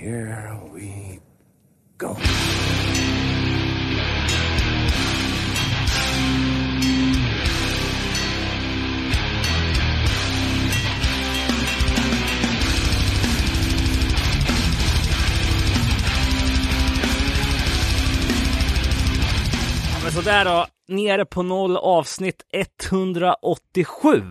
here we go. Men sådär då, nere på noll avsnitt 187.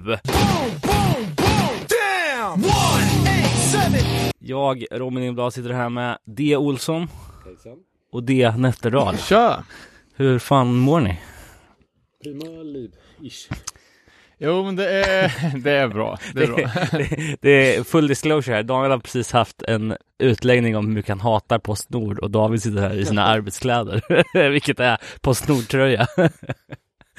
Jag, Robin Lindblad, sitter här med D. Olsson och D. Nätterdal. Tja! Hur fan mår ni? Prima liv, ish. Jo, men det är, det är bra. Det är bra. det, det är full disclosure här. Daniel har precis haft en utläggning om hur mycket han hatar Postnord och David sitter här i sina arbetskläder, vilket är Postnord-tröja.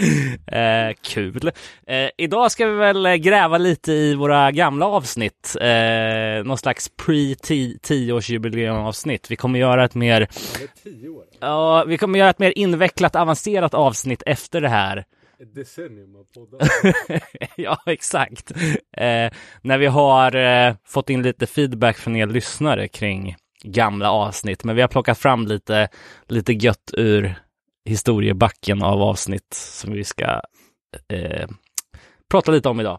eh, kul. Eh, idag ska vi väl gräva lite i våra gamla avsnitt, eh, någon slags pre-tioårsjubileum avsnitt. Vi kommer göra ett mer, ja, vi kommer göra ett mer invecklat, avancerat avsnitt efter det här. Ett decennium av poddar. ja, exakt. Eh, när vi har eh, fått in lite feedback från er lyssnare kring gamla avsnitt, men vi har plockat fram lite, lite gött ur historiebacken av avsnitt som vi ska eh, prata lite om idag.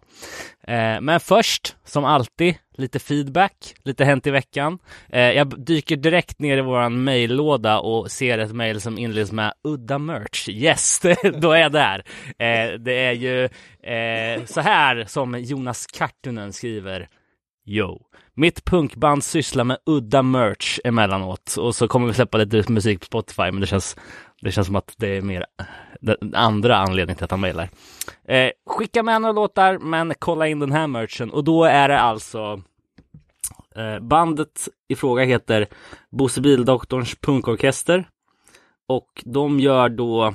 Eh, men först, som alltid, lite feedback, lite hänt i veckan. Eh, jag dyker direkt ner i våran mejllåda och ser ett mejl som inleds med udda merch. Yes, då är jag där. Eh, det är ju eh, så här som Jonas Kartunen skriver. Yo. Mitt punkband sysslar med udda merch emellanåt och så kommer vi släppa lite musik på Spotify men det känns, det känns som att det är mer den andra anledningen till att han mejlar. Eh, skicka med några låtar men kolla in den här merchen och då är det alltså eh, bandet i fråga heter Bosse Bildoktorns punkorkester och de gör då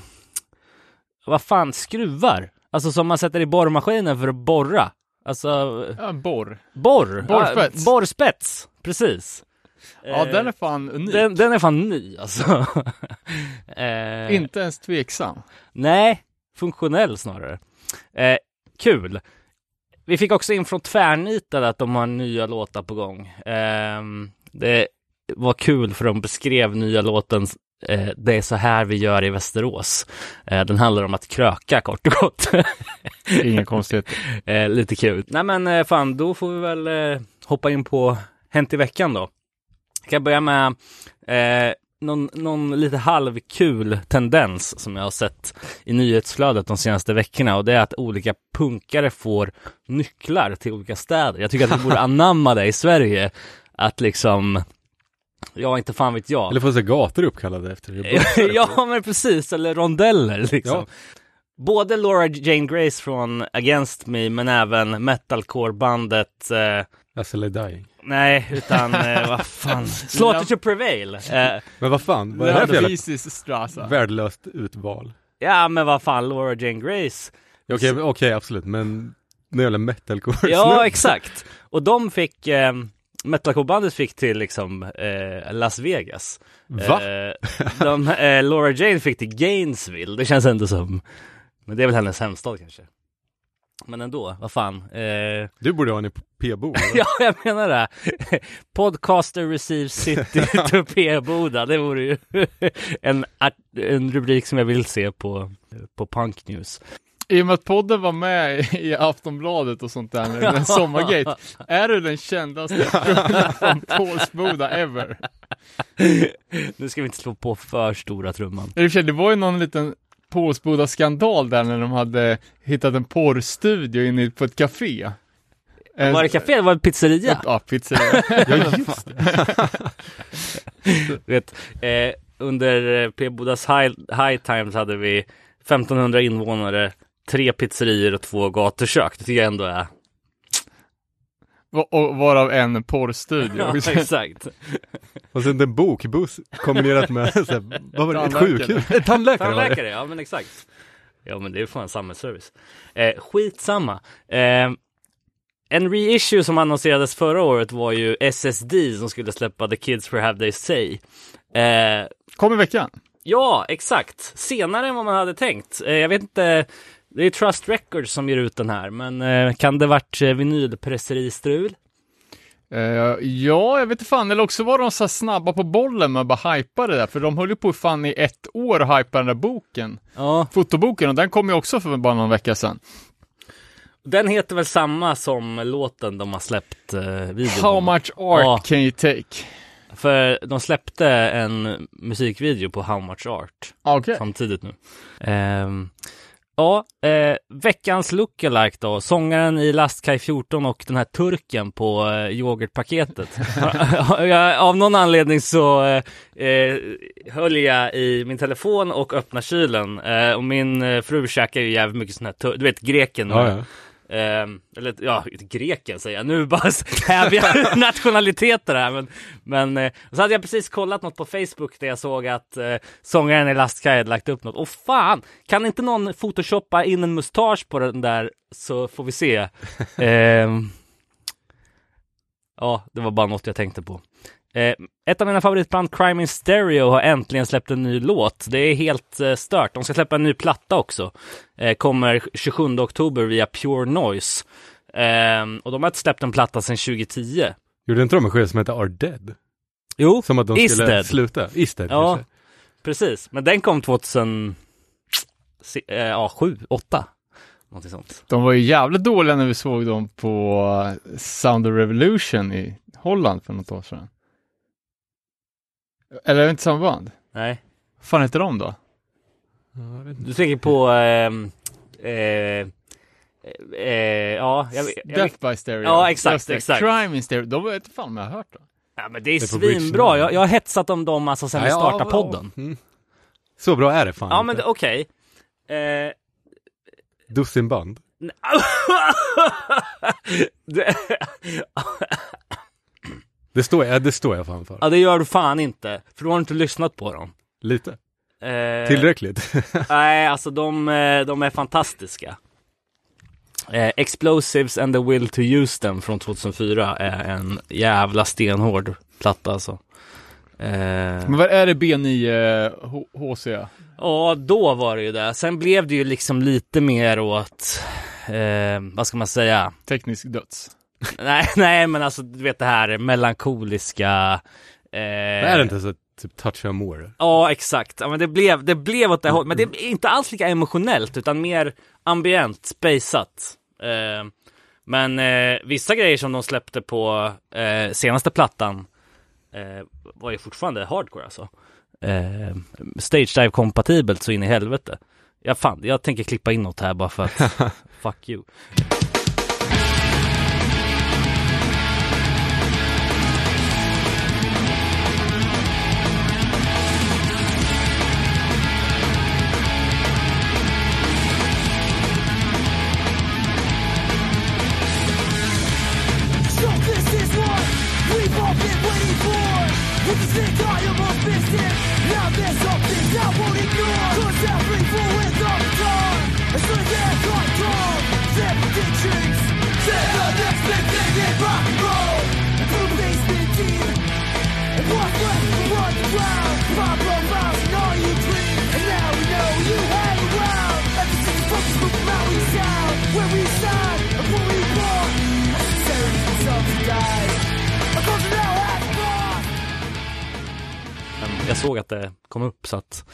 vad fan, skruvar? Alltså som man sätter i borrmaskinen för att borra. Alltså Ja, borr. borr. Borrspets. Ja, borrspets, precis. Ja, Eh, den är fan unik. den, den är fan ny alltså. eh, Inte ens tveksam. Nej, funktionell snarare. Eh, kul. Vi fick också in från Tvärnitade att de har nya låtar på gång. Eh, det var kul för de beskrev nya låten eh, Det är så här vi gör i Västerås. Eh, den handlar om att kröka kort och gott. Inget konstigt. eh, lite kul. Nej men eh, fan, då får vi väl eh, hoppa in på Hänt i veckan då. Jag kan börja med eh, någon, någon lite halvkul tendens som jag har sett i nyhetsflödet de senaste veckorna och det är att olika punkare får nycklar till olika städer. Jag tycker att vi borde anamma det i Sverige. Att liksom, ja inte fan vet jag. Eller få se gator uppkallade efter det. ja men precis, eller rondeller liksom. Ja. Både Laura Jane Grace från Against Me men även metalcore-bandet eh, SLA Dying. Nej, utan eh, vad fan Slaughter to Prevail eh, Men vad fan, vad är det här för värdelöst utval? Ja men vad fan, Laura Jane Grace Okej, okej, absolut, men den jävla metalcore Ja exakt Och de fick eh, Metalcore-bandet fick till liksom eh, Las Vegas Va? eh, de, eh, Laura Jane fick till Gainesville Det känns ändå som Men det är väl hennes hemstad kanske Men ändå, vad fan eh, Du borde ha en i p-bord. Ja, jag menar det. Podcaster receives city to P-Boda. Det vore ju en, en rubrik som jag vill se på, på Punk News. I och med att podden var med i Aftonbladet och sånt där, med en sommargate, är du den kändaste från Pålsboda ever? Nu ska vi inte slå på för stora trumman. Det var ju någon liten Pålsboda-skandal där när de hade hittat en porrstudio inne på ett café. Var det café? Var det pizzeria? Ja, pizzeria. Ja, just det. Vet, eh, under eh, P-Bodas high, high Times hade vi 1500 invånare, tre pizzerior och två gatukök. Det tycker jag ändå är... Och varav en porrstudio. Ja, exakt. Och sen en bokbuss kombinerat med, så här, vad var det, ett sjukhus? Ett tandläkare. Tandläkare, ja men exakt. Ja men det är fan samhällsservice. Eh, skitsamma. Eh, en reissue som annonserades förra året var ju SSD som skulle släppa The Kids for Have They Say. Eh, Kom i veckan. ja, exakt. Senare än vad man hade tänkt. Eh, jag vet inte, det är Trust Records som ger ut den här, men eh, kan det varit eh, vinylpresseristrul? Eh, ja, jag vet inte fan, eller också var de så snabba på bollen med att bara hypa det där, för de höll ju på fan i ett år att hypa den där boken, Ja, fotoboken, och den kom ju också för bara någon vecka sedan. den heter väl samma som låten de har släppt eh, videon How much art Ja. can you take? För de släppte en musikvideo på How much art Ah, Okej. samtidigt nu. Ehm, ja, eh, veckans lookalike då. Sångaren i Lastkaj 14 och den här turken på eh, yoghurtpaketet. av någon anledning så eh, eh, höll jag i min telefon och öppnade kylen. Eh, och min eh, fru käkar ju jävligt mycket sån här, du vet greken. Ja, ja. Ehm, eller ja, greken säger jag. Nu bara häver jag nationaliteter här. Men, men eh, så hade jag precis kollat något på Facebook där jag såg att eh, sångaren i Lastkaj hade lagt upp något. Och fan, kan inte någon photoshoppa in en mustasch på den där så får vi se. Ehm, ja, det var bara något jag tänkte på. Eh, ett av mina favoritband, Crime in Stereo, har äntligen släppt en ny låt. Det är helt eh, stört. De ska släppa en ny platta också. Eh, kommer 27 oktober via Pure Noise. Ehm, och de har inte släppt en platta sedan 2010. Gjorde inte de en skiva som heter Are Dead? Jo, Som att de Is skulle Dead. sluta? Is Dead Ja. kanske? precis. Men den kom 2000, se- eh, ja, 7, 8. Någonting sånt. De var ju jävligt dåliga när vi såg dem på Sound of Revolution i Holland för något år sedan. Eller är det inte samma band? Nej. Vad fan heter de då? Du tänker på, ehm, eh, eh, ja, jag, jag, jag, Death by Stereo. Ja, exakt, Just det. exakt. Crime in Stereo. De vet inte fan om jag har hört dem. ja, men det är Det är på Bridge svinbra. nu. Jag, jag har hetsat om dem alltså sen vi Ja, startade ja, podden. Mm. Så bra är det fan Ja, men inte. det- okej. Eh, Dussin band. det, Det står, jag, det står jag fan för. ja, det gör du fan inte. För du har inte lyssnat på dem. Lite. Eh, Tillräckligt. Nej, alltså de, eh, de är fantastiska. Eh, Explosives and the Will to Use Them från 2004 är en jävla stenhård platta alltså. Eh, Men vad är det B9 H- HC? Ja, då var det ju det. Sen blev det ju liksom lite mer åt, eh, vad ska man säga? Teknisk döds. nej, nej, men alltså du vet det här melankoliska. Eh, är det inte så typ touch of more? Ja, exakt. Ja, men det blev, det blev åt det hållet. Men det är inte alls lika emotionellt, utan mer ambient, spejsat. Eh, men eh, vissa grejer som de släppte på eh, senaste plattan eh, var ju fortfarande hardcore alltså. Eh, stage dive kompatibelt så in i helvete. Ja, fan, jag tänker klippa in något här bara för att fuck you. Sick I almost missed jag såg att det kom upp så att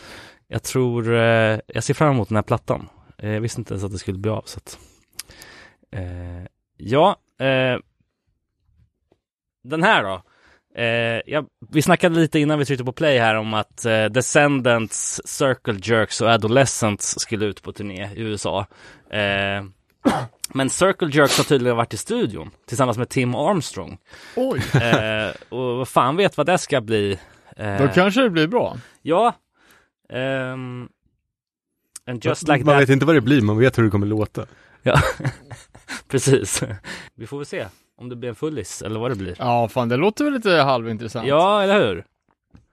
jag tror, eh, jag ser fram emot den här plattan. Eh, Jag visste inte ens att det skulle bli av så att, eh, ja, eh, den här då. Eh, ja, vi snackade lite innan vi tryckte på play här om att eh, Descendants, Circle Jerks och Adolescents skulle ut på turné i USA. Men Circle Jerks har tydligen varit i studion tillsammans med Tim Armstrong. Oj, och vad fan vet vad det ska bli. Eh, då kanske det blir bra. Ja. Ehm, and just like man that. vet inte vad det blir, man vet hur det kommer låta. Ja, precis. Vi får väl se om det blir en fullis eller vad det blir. Ja, fan det låter väl lite halvintressant. Ja, eller hur?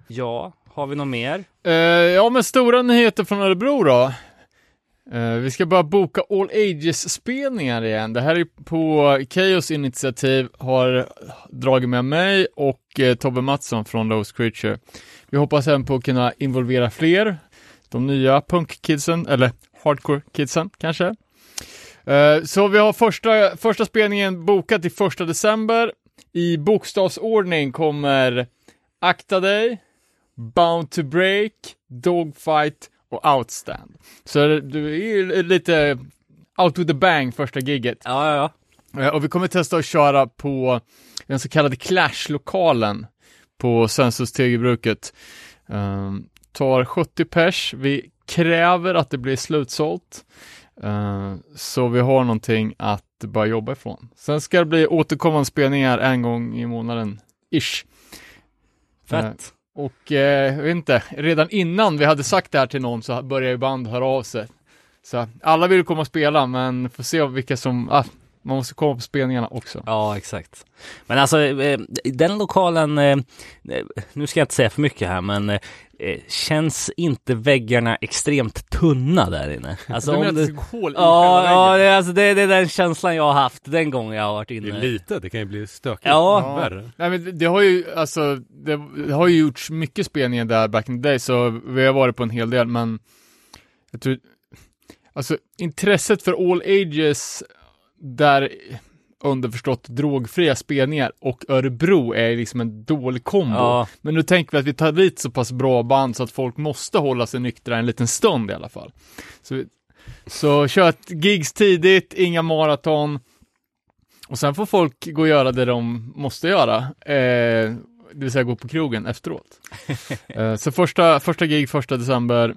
Ja, har vi något mer? Eh, ja, men stora nyheter från Örebro då. Uh, vi ska börja boka All Ages-spelningar igen. Det här är på Chaos initiativ, har dragit med mig och uh, Tobbe Mattsson från Lost Creature. Vi hoppas även på att kunna involvera fler, de nya punkkidsen, eller hardcore-kidsen kanske. Uh, så vi har första, första spelningen bokat till första december. I bokstavsordning kommer Akta dig, Bound to break, Dogfight och Outstand. Så du är lite out with the bang första gigget. Ja, ja, ja. Eh, Och vi kommer testa att köra på den så kallade Clash-lokalen på Sensus Tegelbruket. Um, tar 70 pers, vi kräver att det blir slutsålt. Eh, så vi har någonting att bara jobba ifrån. Sen ska det bli återkommande spelningar en gång i månaden, ish. Fett. Och eh, jag vet inte, redan innan vi hade sagt det här till någon så började ju band höra av sig. Så alla vill komma och spela, men får se vilka som, ah, man måste komma på spelningarna också. Ja, exakt. Men alltså, eh, den lokalen, eh, eh, nu ska jag inte säga för mycket här, men känns inte väggarna extremt tunna där inne? Alltså, du om menar att det det... hål i Ja, ja det, alltså, det, det är den känslan jag har haft den gången jag har varit Det inne. är lite, det kan ju bli stökigt. Ja. Värre. Nej men det, det har ju, alltså, det, det har ju gjorts mycket spelningar där back in the day, så vi har varit på en hel del, men jag tror, alltså intresset för all ages där underförstått drogfria spelningar och Örebro är liksom en dålig kombo. Ja. Men nu tänker vi att vi tar dit så pass bra band så att folk måste hålla sig nyktra en liten stund i alla fall. Så, så kör ett gigs tidigt, inga maraton. Och sen får folk gå och göra det de måste göra. Eh, det vill säga gå på krogen efteråt. eh, så första, första gig första december.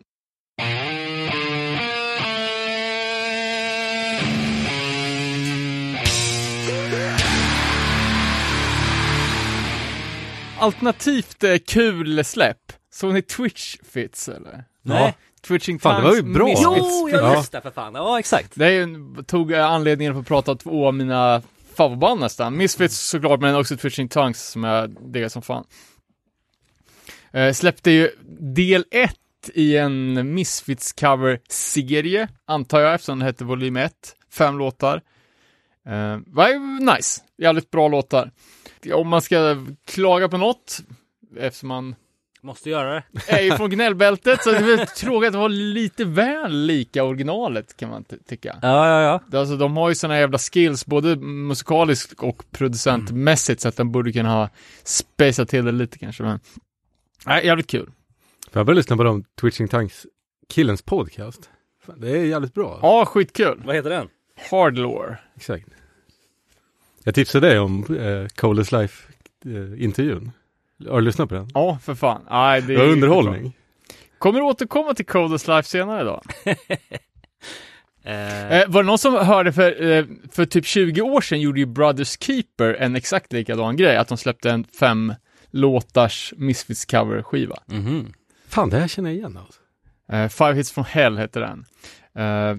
Alternativt eh, kul släpp. Såg ni Twitch Fits eller? Nej. Twitching Fan, det var ju bra. Jo, Fits. ja just det för fan. Ja, exakt. Det är tog eh, anledningen för att prata om två av mina favoritband nästan. Misfits såklart, men också Twitching Tongues som jag diggar som fan. Eh, släppte ju del 1 i en Misfits cover-serie, antar jag, eftersom det hette volym 1. Fem låtar. Eh, var ju nice. Jävligt bra låtar. Om man ska klaga på något, eftersom man Måste göra det. är ju från gnällbältet, så det är tråkigt att det var lite väl lika originalet, kan man ty- tycka. Ja, ja, ja. Alltså de har ju såna jävla skills, både musikaliskt och producentmässigt, så att de borde kunna ha spacat till det lite kanske, men Nej, jävligt kul. För jag började lyssna på de Twitching Tanks killens podcast. Fan, det är jävligt bra. Ja, skitkul. Vad heter den? Hardlore. Exakt. Jag tipsade dig om eh, Coldest Life eh, intervjun. Har du lyssnat på den? Ja, för fan. Nej, det Det var underhållning. Kommer du återkomma till Coldest Life senare idag? Eh, Eh, var det någon som hörde för, eh, för typ 20 år sedan gjorde ju Brothers Keeper en exakt likadan grej, att de släppte en fem låtars Misfits cover-skiva. mhm. Fan, det här känner jag igen alltså. Eh, Five Hits from Hell heter den. Eh,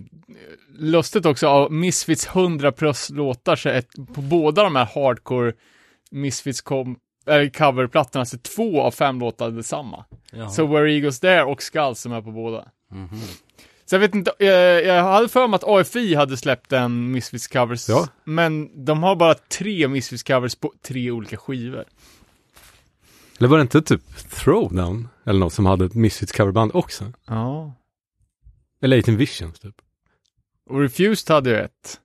lustigt också, av Misfits 100 plus låtar så är på båda de här hardcore Misfits kom, äh, coverplattorna så två av fem låtar detsamma. Ja. Så Where Eagles There och Skull som är på båda. Mhm. Så jag vet inte, eh, jag hade för mig att AFI hade släppt en Misfits covers, Ja. men de har bara tre Misfits covers på tre olika skivor. Eller var det inte typ Throwdown? Eller något som hade ett Misfits coverband också? Ja. Eller 18 Visions typ. Och Refused hade ju ett.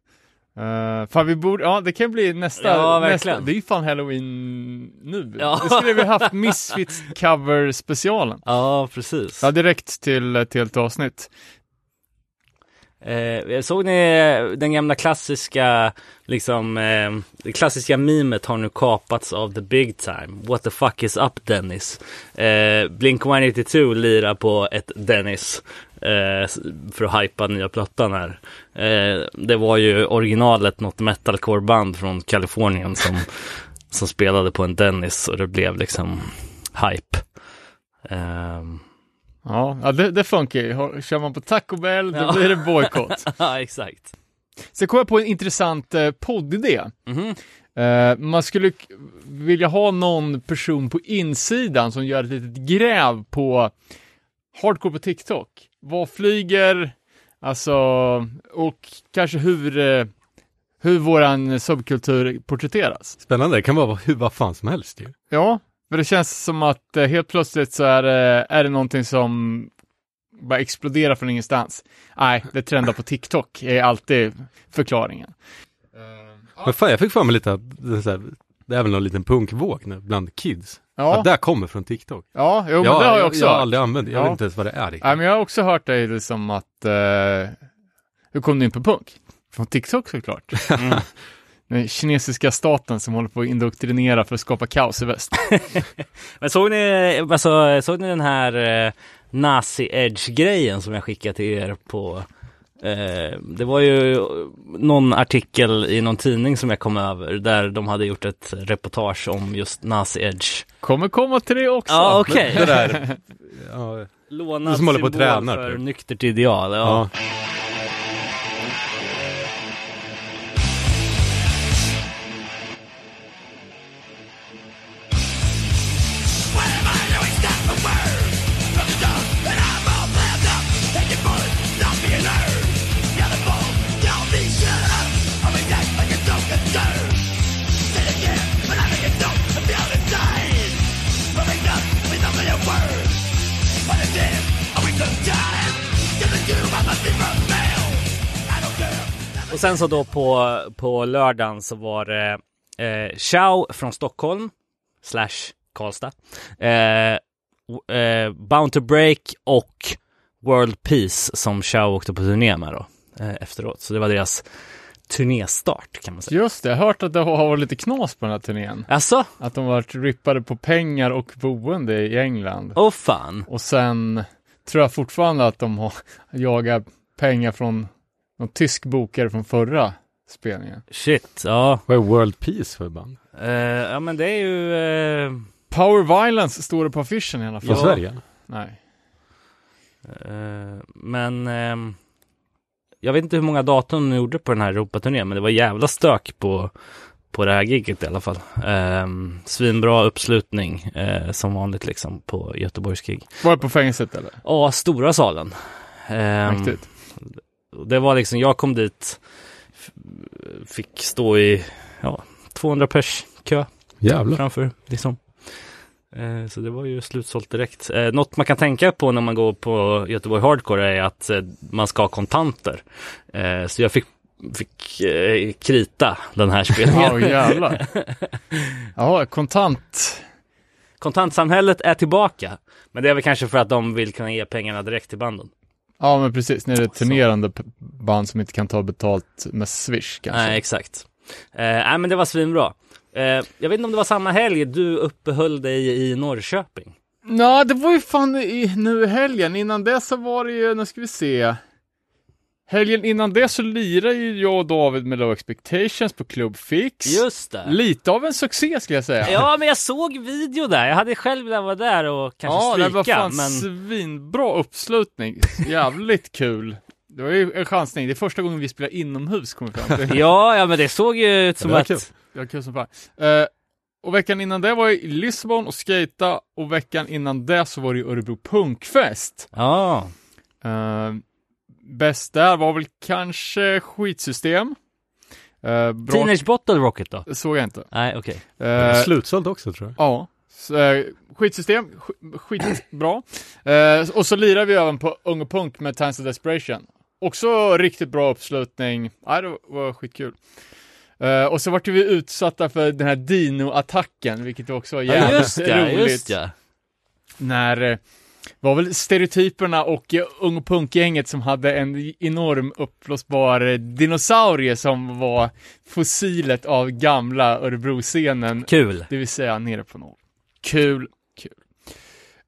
Uh, fan vi borde, ja det kan bli nästa, Ja, nästa verkligen. det är ju fan halloween nu. Ja. Det skulle vi haft Misfits cover specialen. Ja, precis. Det hade räckt till ett helt avsnitt. Eh, såg ni eh, den gamla klassiska, liksom, eh, det klassiska memet har nu kapats av the big time. What the fuck is up Dennis? Eh, Blink 182 lirar på ett Dennis eh, för att hypa nya plattan här. Eh, det var ju originalet något metalcore-band från Kalifornien som, som spelade på en Dennis och det blev liksom hype. Ehm, Ja, ja det, det funkar ju. Kör man på Taco Bell, då Ja. blir det bojkott. Ja, exakt. Sen kom jag på en intressant eh, poddidé. Mhm. Eh, man skulle vilja ha någon person på insidan som gör ett litet gräv på hardcore på TikTok. Vad flyger, alltså, och kanske hur, eh, hur våran subkultur porträtteras. Spännande, det kan vara vad, hur, vad fan som helst ju. Ja, för det känns som att eh, helt plötsligt så är det, är det någonting som bara exploderar från ingenstans. Nej, det trendar på TikTok är alltid förklaringen. Men fan, jag fick för mig lite att det är det väl någon liten punkvåg nu bland kids. Ja, Att det kommer från TikTok. ja jo, men ja, det har jag också Jag har hört. aldrig använt det. Jag Ja. vet inte ens vad det är. Nej, men jag har också hört dig liksom att, eh, hur kom du in på punk? Från TikTok såklart. Mm. Den kinesiska staten som håller på att indoktrinera för att skapa kaos i väst. Men såg ni, alltså, såg ni den här eh, Nazi-edge-grejen som jag skickade till er på eh, det var ju någon artikel i någon tidning som jag kom över där de hade gjort ett reportage om just Nazi-edge. Kommer komma till det också. Ja, okej. Ja, Lånad håller på symbol tränar, för typ. nyktert ideal. Ja. ja. Och sen så då på, på lördagen så var det eh, Chow från Stockholm slash Karlstad. Eh, eh, Bound to Break och World Peace som Chow åkte på turné med då eh, efteråt. Så det var deras turnéstart kan man säga. Just det, jag har hört att det har varit lite knas på den här turnén. Alltså, Att de har varit rippade på pengar och boende i England. åh fan. Och sen tror jag fortfarande att de har jagat pengar från någon tysk bokare från förra spelningen. Shit, ja. Vad är World Peace för band? Eh, ja men det är ju... Eh, Power Violence står det på affischen i alla fall. Från Sverige? Nej. eh, men... ehm, jag vet inte hur många datum de gjorde på den här Europaturnén, men det var jävla stök på, på det här giget i alla fall. Um, svinbra uppslutning eh, som vanligt liksom på Göteborgs gig. Var det på fängelset eller? Ja, stora salen. Ehm, Mäktigt. Det var liksom, jag kom dit, fick stå i ja, 200 pers kö Jävlar. framför liksom. Eh, Så det var ju slutsålt direkt. Eh, Något man kan tänka på när man går på Göteborg Hardcore är att eh, man ska ha kontanter. Eh, Så jag fick, fick eh, krita den här spelningen. Ja, jävlar. Ja, kontant. Kontantsamhället är tillbaka. Men det är väl kanske för att de vill kunna ge pengarna direkt till banden. Ja, men precis. När det är ett turnerande p- band som inte kan ta betalt med Swish kanske. Nej, exakt. Eh, nej, men det var svinbra. Eh, jag vet inte om det var samma helg du uppehöll dig i Norrköping. Ja, det var ju fan i, nu i helgen. Innan det så var det ju, nu ska vi se. Helgen innan det så lirade ju jag och David med Low Expectations på Club Fix. Just det. Lite av en succé skulle jag säga. Ja, men jag såg video där. Jag hade själv velat vara där och kanske ja, det strika. var fan men... svinbra uppslutning. Jävligt kul. Det var ju en chansning. Det är första gången vi spelar inomhus, kommer fram till. Ja, ja, men det såg ju ut som Det var att... kul. Det var kul som fan. Eh, och veckan innan det var jag i Lissabon och skata och veckan innan det så var det ju Örebro Punkfest. Ja, Uh, bäst där var väl kanske skitsystem. Uh, bra, Teenage Bottle Rocket då? det såg jag inte. Nej, okej. Uh, Slutsålt också tror jag. ja, så, eh, skitsystem, sk- skitbra. Uh, och så lirar vi även på Ung och Punk med Times of Desperation. Också riktigt bra uppslutning. Ja, det var, skitkul. Uh, och så vart vi utsatta för den här Dino-attacken, vilket också var Ja, jävligt just ja, roligt. just ja. när eh, var väl stereotyperna och eh, ung och punkgänget som hade en enorm uppblåsbar eh, dinosaurie som var fossilet av gamla Örebro-scenen, Kul. det vill säga nere på noll. Kul, kul.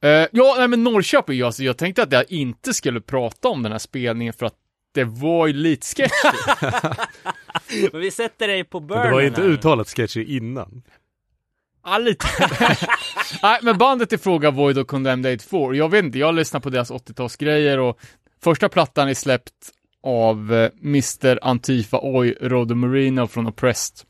Eh, ja, nej men Norrköping, alltså, jag tänkte att jag inte skulle prata om den här spelningen för att det var ju lite sketchy. Men vi sätter dig på burnen det var ju inte här. uttalat sketchy innan. Ja, lite. Nej, men bandet i fråga var ju då Condemned 84. Jag vet inte, jag lyssnar på deras 80-talsgrejer och första plattan är släppt av eh, Mr. Antifa Oj Rodo Marino från Oppressed.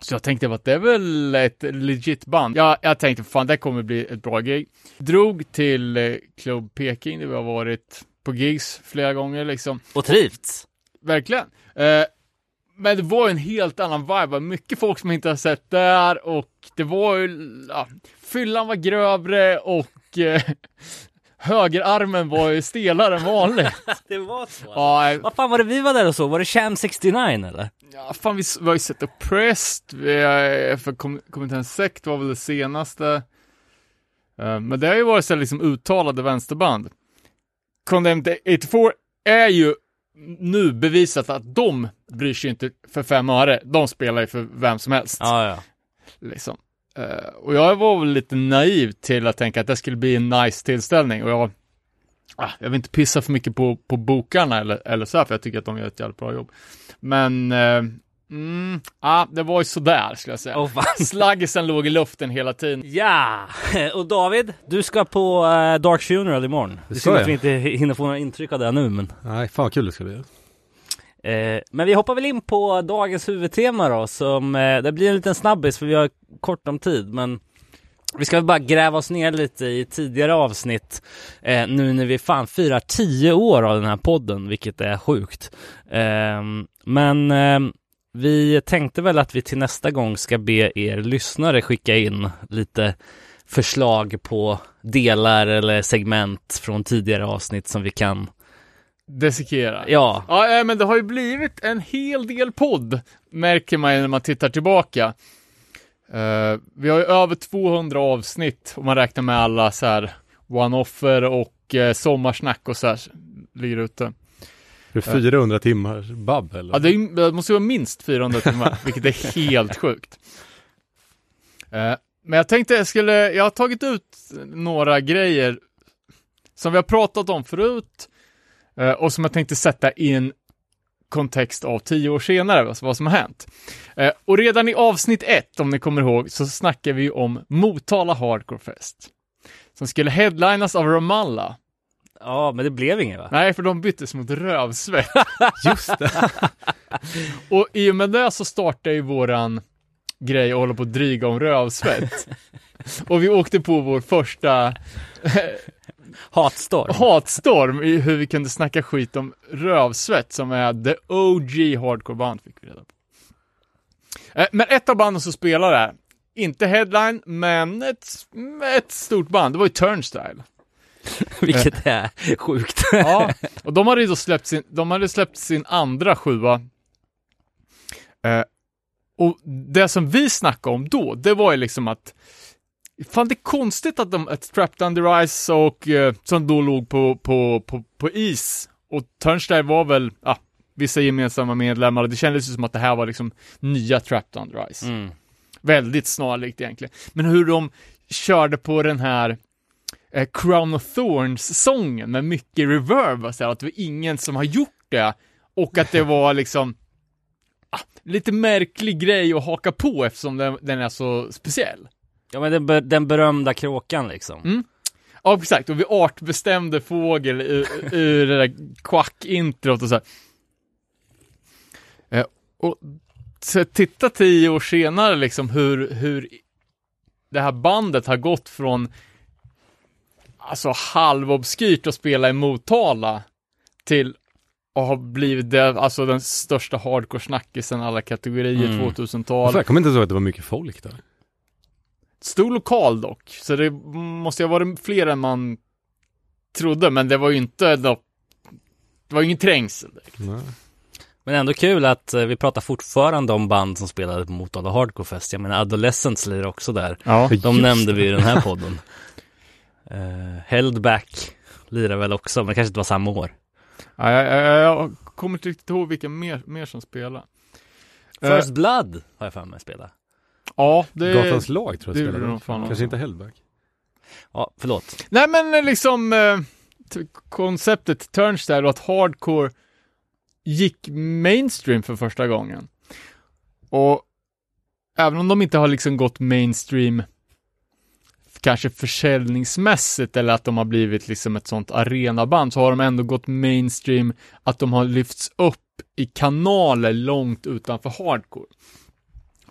Så jag tänkte att det är väl ett legit band. Ja, jag tänkte fan det kommer bli ett bra gig. Drog till eh, Club Peking, där vi har varit på gigs flera gånger liksom. Och trivts. Verkligen. Eh, men det var en helt annan vibe, mycket folk som inte har sett där och det var ju, ja, fyllan var grövre och eh, högerarmen var ju stelare än vanligt. Det var så? Ja, Vad fan var det vi var där och så? Var det Sham 69 eller? ja, fan vi, vi har ju sett Oppressed, vi har, för kom, Kommitténs sekt var väl det senaste. Eh, men det har ju varit så liksom uttalade vänsterband. Condemned 84 är ju nu bevisat att de bryr sig inte för fem öre. De spelar ju för vem som helst. Ja, ja. Liksom. Eh, och jag var väl lite naiv till att tänka att det skulle bli en nice tillställning och jag ah, jag vill inte pissa för mycket på, på bokarna eller, eller så här, för jag tycker att de gör ett jävligt bra jobb. Men, eh, mm, ah, det var ju sådär skulle jag säga. Fan. Slaggisen låg i luften hela tiden. Ja, och David, du ska på eh, Dark Funeral imorgon. Det är synd att vi inte hinner få några intryck av det nu, men Nej, fan vad kul det ska bli. Eh, men vi hoppar väl in på dagens huvudtema då, som eh, det blir en liten snabbis för vi har kort om tid, men vi ska väl bara gräva oss ner lite i tidigare avsnitt eh, nu när vi fan firar tio år av den här podden, vilket är sjukt. Eh, men eh, vi tänkte väl att vi till nästa gång ska be er lyssnare skicka in lite förslag på delar eller segment från tidigare avsnitt som vi kan, Desikera. ja, Ja, eh, men det har ju blivit en hel del podd, märker man ju när man tittar tillbaka. Eh, vi har ju över 200 avsnitt om man räknar med alla så här one-offer och uh, sommarsnack och så här ligger ute. Det är 400 timmar babb eller? Ja, det, är, det måste vara minst 400 timmar, vilket är helt sjukt. Eh, men jag tänkte jag skulle, jag har tagit ut några grejer som vi har pratat om förut eh, och som jag tänkte sätta i en kontext av tio år senare, alltså vad som har hänt. Eh, och redan i avsnitt ett, om ni kommer ihåg, så snackar vi om Motala Hardcore Fest. Som skulle headlinas av Ramallah. Ja, men det blev inget va? Nej, för de byttes mot rövsvett. Just det! Och i och med det så startade ju våran grej att hålla på att dryga om rövsvett. och vi åkte på vår första Hatstorm. hatstorm i hur vi kunde snacka skit om rövsvett som är the OG hardcore band fick vi reda på. Eh, Men ett av banden som spelar där, inte headline, men ett, ett stort band, det var ju Turnstyle. Vilket är sjukt. Ja, och de hade ju då släppt sin, de hade släppt sin andra sjua. Eh, och det som vi snackade om då, det var ju liksom att Fan det är konstigt att de, att Trapped Under Ice och, eh, som då låg på, på, på, på is, och Turnstyle var väl, ja, vissa gemensamma medlemmar, och det kändes ju som att det här var liksom nya Trapped Under Ice. Mm. Väldigt snarlikt egentligen. Men hur de körde på den här eh, Crown of Thorns-sången med mycket reverb, och så här, att det var ingen som har gjort det. Och att det var liksom ah, lite märklig grej att haka på eftersom den, den är så speciell. Ja men den, ber- den berömda kråkan liksom. Mm. Ja, exakt. Och vi artbestämde fågel ur, ur det där quack-introt och så. Eh, och så titta tio år senare liksom hur, hur det här bandet har gått från alltså halvobskyrt att spela i Motala till att ha blivit det, alltså den största hardcore-snackisen alla kategorier Mm. 2000-tal. Jag kommer inte ihåg att det var mycket folk där. Stor lokal dock, så det måste ju ha varit fler än man trodde, men det var ju inte då, det var ju ingen trängsel direkt. Nej. Men ändå kul att eh, vi pratar fortfarande om band som spelade på Motala Hardcore Fest. Jag menar Adolescents lirar också där. Ja. De nämnde det. vi i den här podden. uh, Held Back lirar väl också, men det kanske inte var samma år. Ja, jag, jag, jag kommer inte riktigt ihåg vilka mer, mer som spelar. Eh, First Blood har jag för mig spela. ja, det... Gatans lag tror jag spelade. Kanske inte Hellback. Ja, förlåt. Nej men eh, liksom eh, konceptet Turnstyle och att hardcore gick mainstream för första gången. Och även om de inte har liksom gått mainstream kanske försäljningsmässigt eller att de har blivit liksom ett sånt arenaband så har de ändå gått mainstream att de har lyfts upp i kanaler långt utanför hardcore.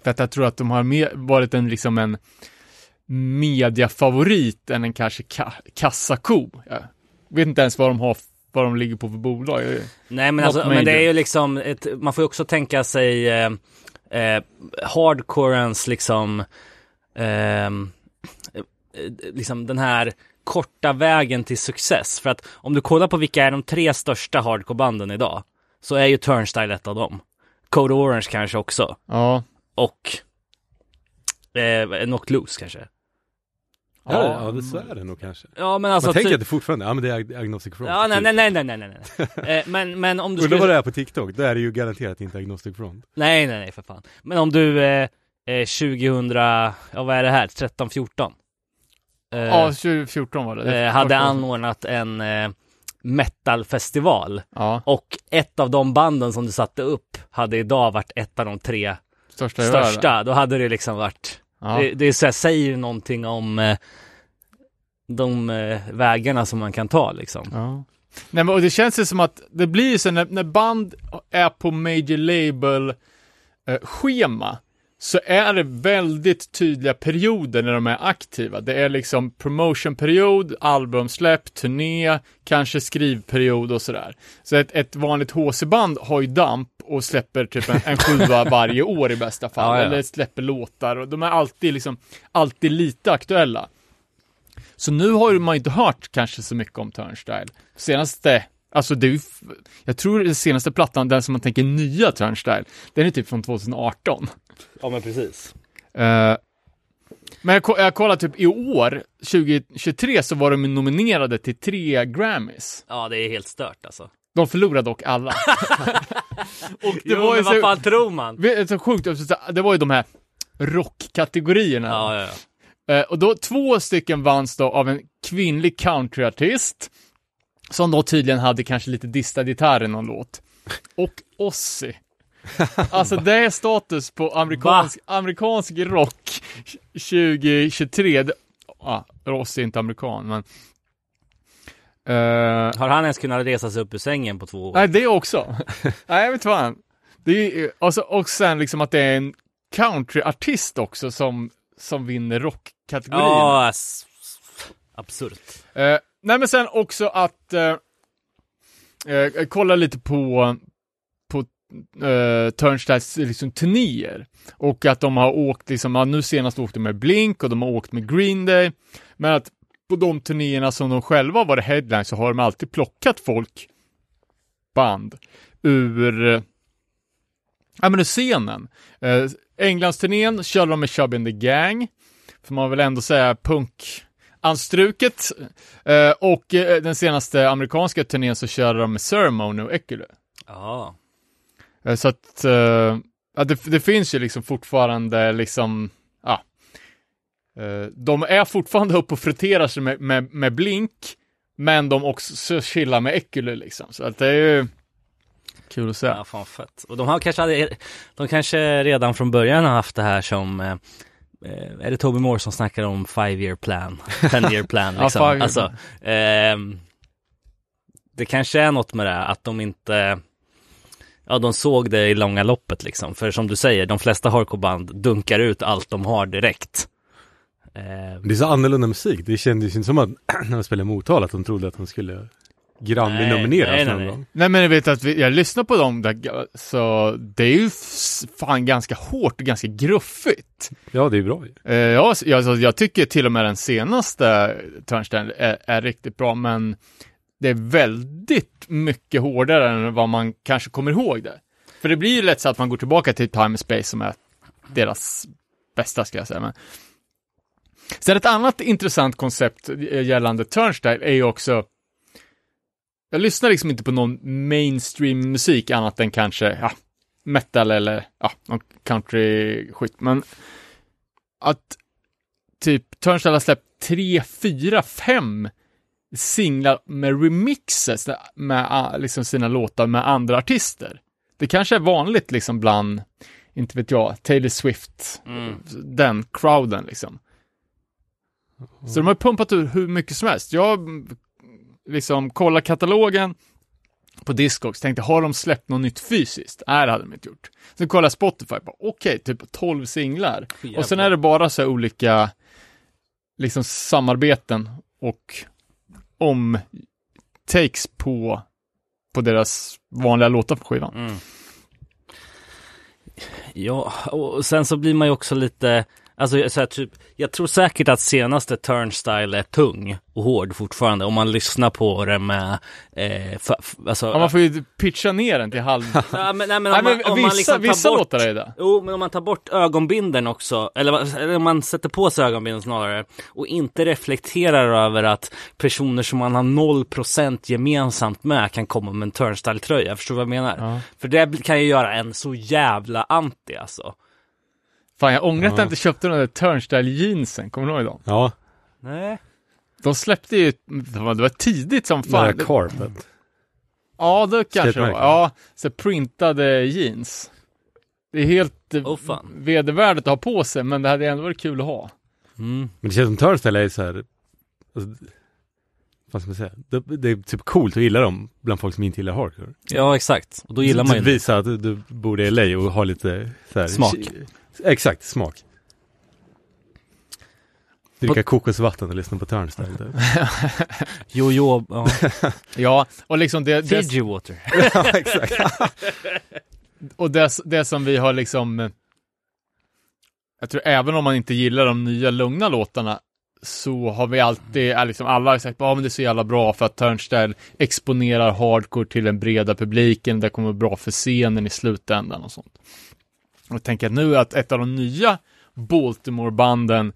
För att jag tror att de har mer varit en liksom en mediafavorit än en kanske ka kassako. Jag vet inte ens vad de har, vad de ligger på för bolag. Nej men alltså, men det är ju liksom, ett, man får ju också tänka sig eh, eh, hardcorens liksom eh, liksom den här korta vägen till success. För att om du kollar på vilka är de tre största hardcore-banden idag, så är ju Turnstyle ett av dem. Code Orange kanske också. Ja. Och eh, Knock Loose kanske. Ja, ja det så är det nog kanske. Ja men alltså Man tänker typ- att det fortfarande, ja men det är ag- Agnostic Front. Ja nej typ. nej nej nej nej nej. nej. eh, men, men om du Undrar vad skulle... det är på TikTok, då är det ju garanterat inte Agnostic Front. Nej nej nej för fan. Men om du eh, eh, 2000, ja vad är det här, 13, 14? Eh, Ja, 2014 var det. eh, hade anordnat en eh, metalfestival. Ja, Och ett av de banden som du satte upp hade idag varit ett av de tre största största. Då hade det liksom varit, Ja. det, det här, säger ju någonting om de vägarna som man kan ta liksom. Ja. Nej men och det känns ju som att det blir så när, när band är på major label eh, schema så är det väldigt tydliga perioder när de är aktiva. Det är liksom promotionperiod, albumsläpp, turné, kanske skrivperiod och sådär. Så ett, ett vanligt HC-band har ju damp och släpper typ en, en sjua varje år i bästa fall. Ja, ja. Eller släpper låtar och de är alltid liksom, alltid lite aktuella. Så nu har ju man inte hört kanske så mycket om Turnstyle. Senaste, alltså det är jag tror den senaste plattan, den som man tänker nya Turnstyle, den är typ från 2018. Ja men precis. Eh, men jag, jag kollar typ i år, 2023, så var de nominerade till tre Grammys. Ja det är helt stört alltså. De förlorade dock alla. och det jo, var ju men vad så, fan tror man? så sjukt, det var ju de här rockkategorierna. Ja, ja, ja. Eh, och då två stycken vanns då av en kvinnlig countryartist. Som då tydligen hade kanske lite distad gitarr i någon låt. Och Ozzy. Alltså det är status på amerikansk, amerikansk rock 2023. Det- Ja, Ozzy är inte amerikan, men... Eh, Har han ens kunnat resa sig upp ur sängen på två år? nej, det också. nej, jag vet fan. Det är, alltså, och sen liksom att det är en countryartist också som, som vinner rockkategorin. Ja, s- absurt. Eh, nej men sen också att eh, eh, kolla lite på, på eh, Turnstiles liksom, turnéer. Och att de har åkt, liksom, nu senast åkte de med Blink och de har åkt med Green Day. Men att på de turnéerna som de själva har varit headline så har de alltid plockat folk, band, ur Ja men ur scenen. Eh, Englandsturnén körde de med Chubby and the Gang. Får man väl ändå säga punk anstruket. Eh, och eh, den senaste amerikanska turnén så körde de med Ceremony och Ekule. Ja. Eh, så att, eh, ja, det, det finns ju liksom fortfarande liksom, ja. De är fortfarande uppe och friterar sig med, med, med Blink, men de också så chillar med Ekule liksom. Så att det är ju kul att se. Ja, fan fett. Och de har kanske, hade, de kanske redan från början har haft det här som är det Toby Moore som snackar om five year plan, ten year plan Ja, liksom? year alltså, ehm, det kanske är något med det, att de inte, ja de såg det i långa loppet liksom. För som du säger, de flesta hardcoreband dunkar ut allt de har direkt. Ehm, Det är så annorlunda musik, det kändes inte som att när de spelade Motala att de trodde att de skulle Grammy Nej, nej, nej, nej. men jag vet att vi, jag lyssnar på dem där, så det är ju fan ganska hårt och ganska gruffigt. Ja, det är bra ju. Eh, jag, jag, jag tycker till och med den senaste Turnstile är, är riktigt bra, men det är väldigt mycket hårdare än vad man kanske kommer ihåg det. För det blir ju lätt så att man går tillbaka till Time and Space som är deras bästa, ska jag säga. Men... Sen ett annat intressant koncept eh, gällande Turnstile är ju också jag lyssnar liksom inte på någon mainstream musik annat än kanske, ja, metal eller, ja, någon country-skit, men att typ Turnstile har släppt tre, fyra, fem singlar med remixes med ah, liksom sina låtar med andra artister. Det kanske är vanligt liksom bland, inte vet jag, Taylor Swift, Mm. den crowden liksom. Så de har pumpat ur hur mycket som helst. Jag mm, liksom kollar katalogen på Discogs, tänkte har de släppt något nytt fysiskt? Nej, det hade de inte gjort. Sen kollar Spotify, okej, typ 12 singlar. Och sen är det bara så här olika liksom samarbeten och om takes på, på deras vanliga låtar på skivan. Mm. Ja, och sen så blir man ju också lite, Alltså så här, typ, jag tror säkert att senaste Turnstyle är tung och hård fortfarande om man lyssnar på det med, eh, för, alltså, Ja, man får ju pitcha ner den till halv... Ja, men, nej, men om man, om vissa, man liksom tar vissa bort, låtar är det. Jo, men om man tar bort ögonbinden också, eller, eller om man sätter på sig ögonbinden snarare och inte reflekterar över att personer som man har 0% gemensamt med kan komma med en turnstyle-tröja, förstår du vad jag menar? Ja. För det kan ju göra en så jävla anti alltså. Fan, jag ångrar att Ja. jag inte köpte de där Turnstyle jeansen, kommer du ihåg dem? Ja, Nej. De släppte ju, det var, det var tidigt som det fan. där carpet. Ja, det kanske det var. Ja, så printade jeans. Det är helt eh, fan. vedervärdigt att ha på sig, men det hade ändå varit kul att ha. Mm. Men det känns som Turnstile är så här, alltså, vad ska man säga? Det, det är typ coolt att gilla dem bland folk som inte gillar hardcore. Ja, exakt. Och då gillar man ju Typ det. Visa att du, du bor i LA och har lite så här, Smak. Exakt, smak. Dricka kokosvatten och lyssna på Turnstile. typ. Jo, jo, ja. Ja, och liksom det, det, Fiji water. ja, exakt. och det, det som vi har liksom, jag tror även om man inte gillar de nya lugna låtarna, så har vi alltid, är liksom alla har sagt, ja men det är så jävla bra för att Turnstyle exponerar hardcore till den breda publiken, det kommer vara bra för scenen i slutändan och sånt. Och jag tänker nu att ett av de nya Baltimore-banden,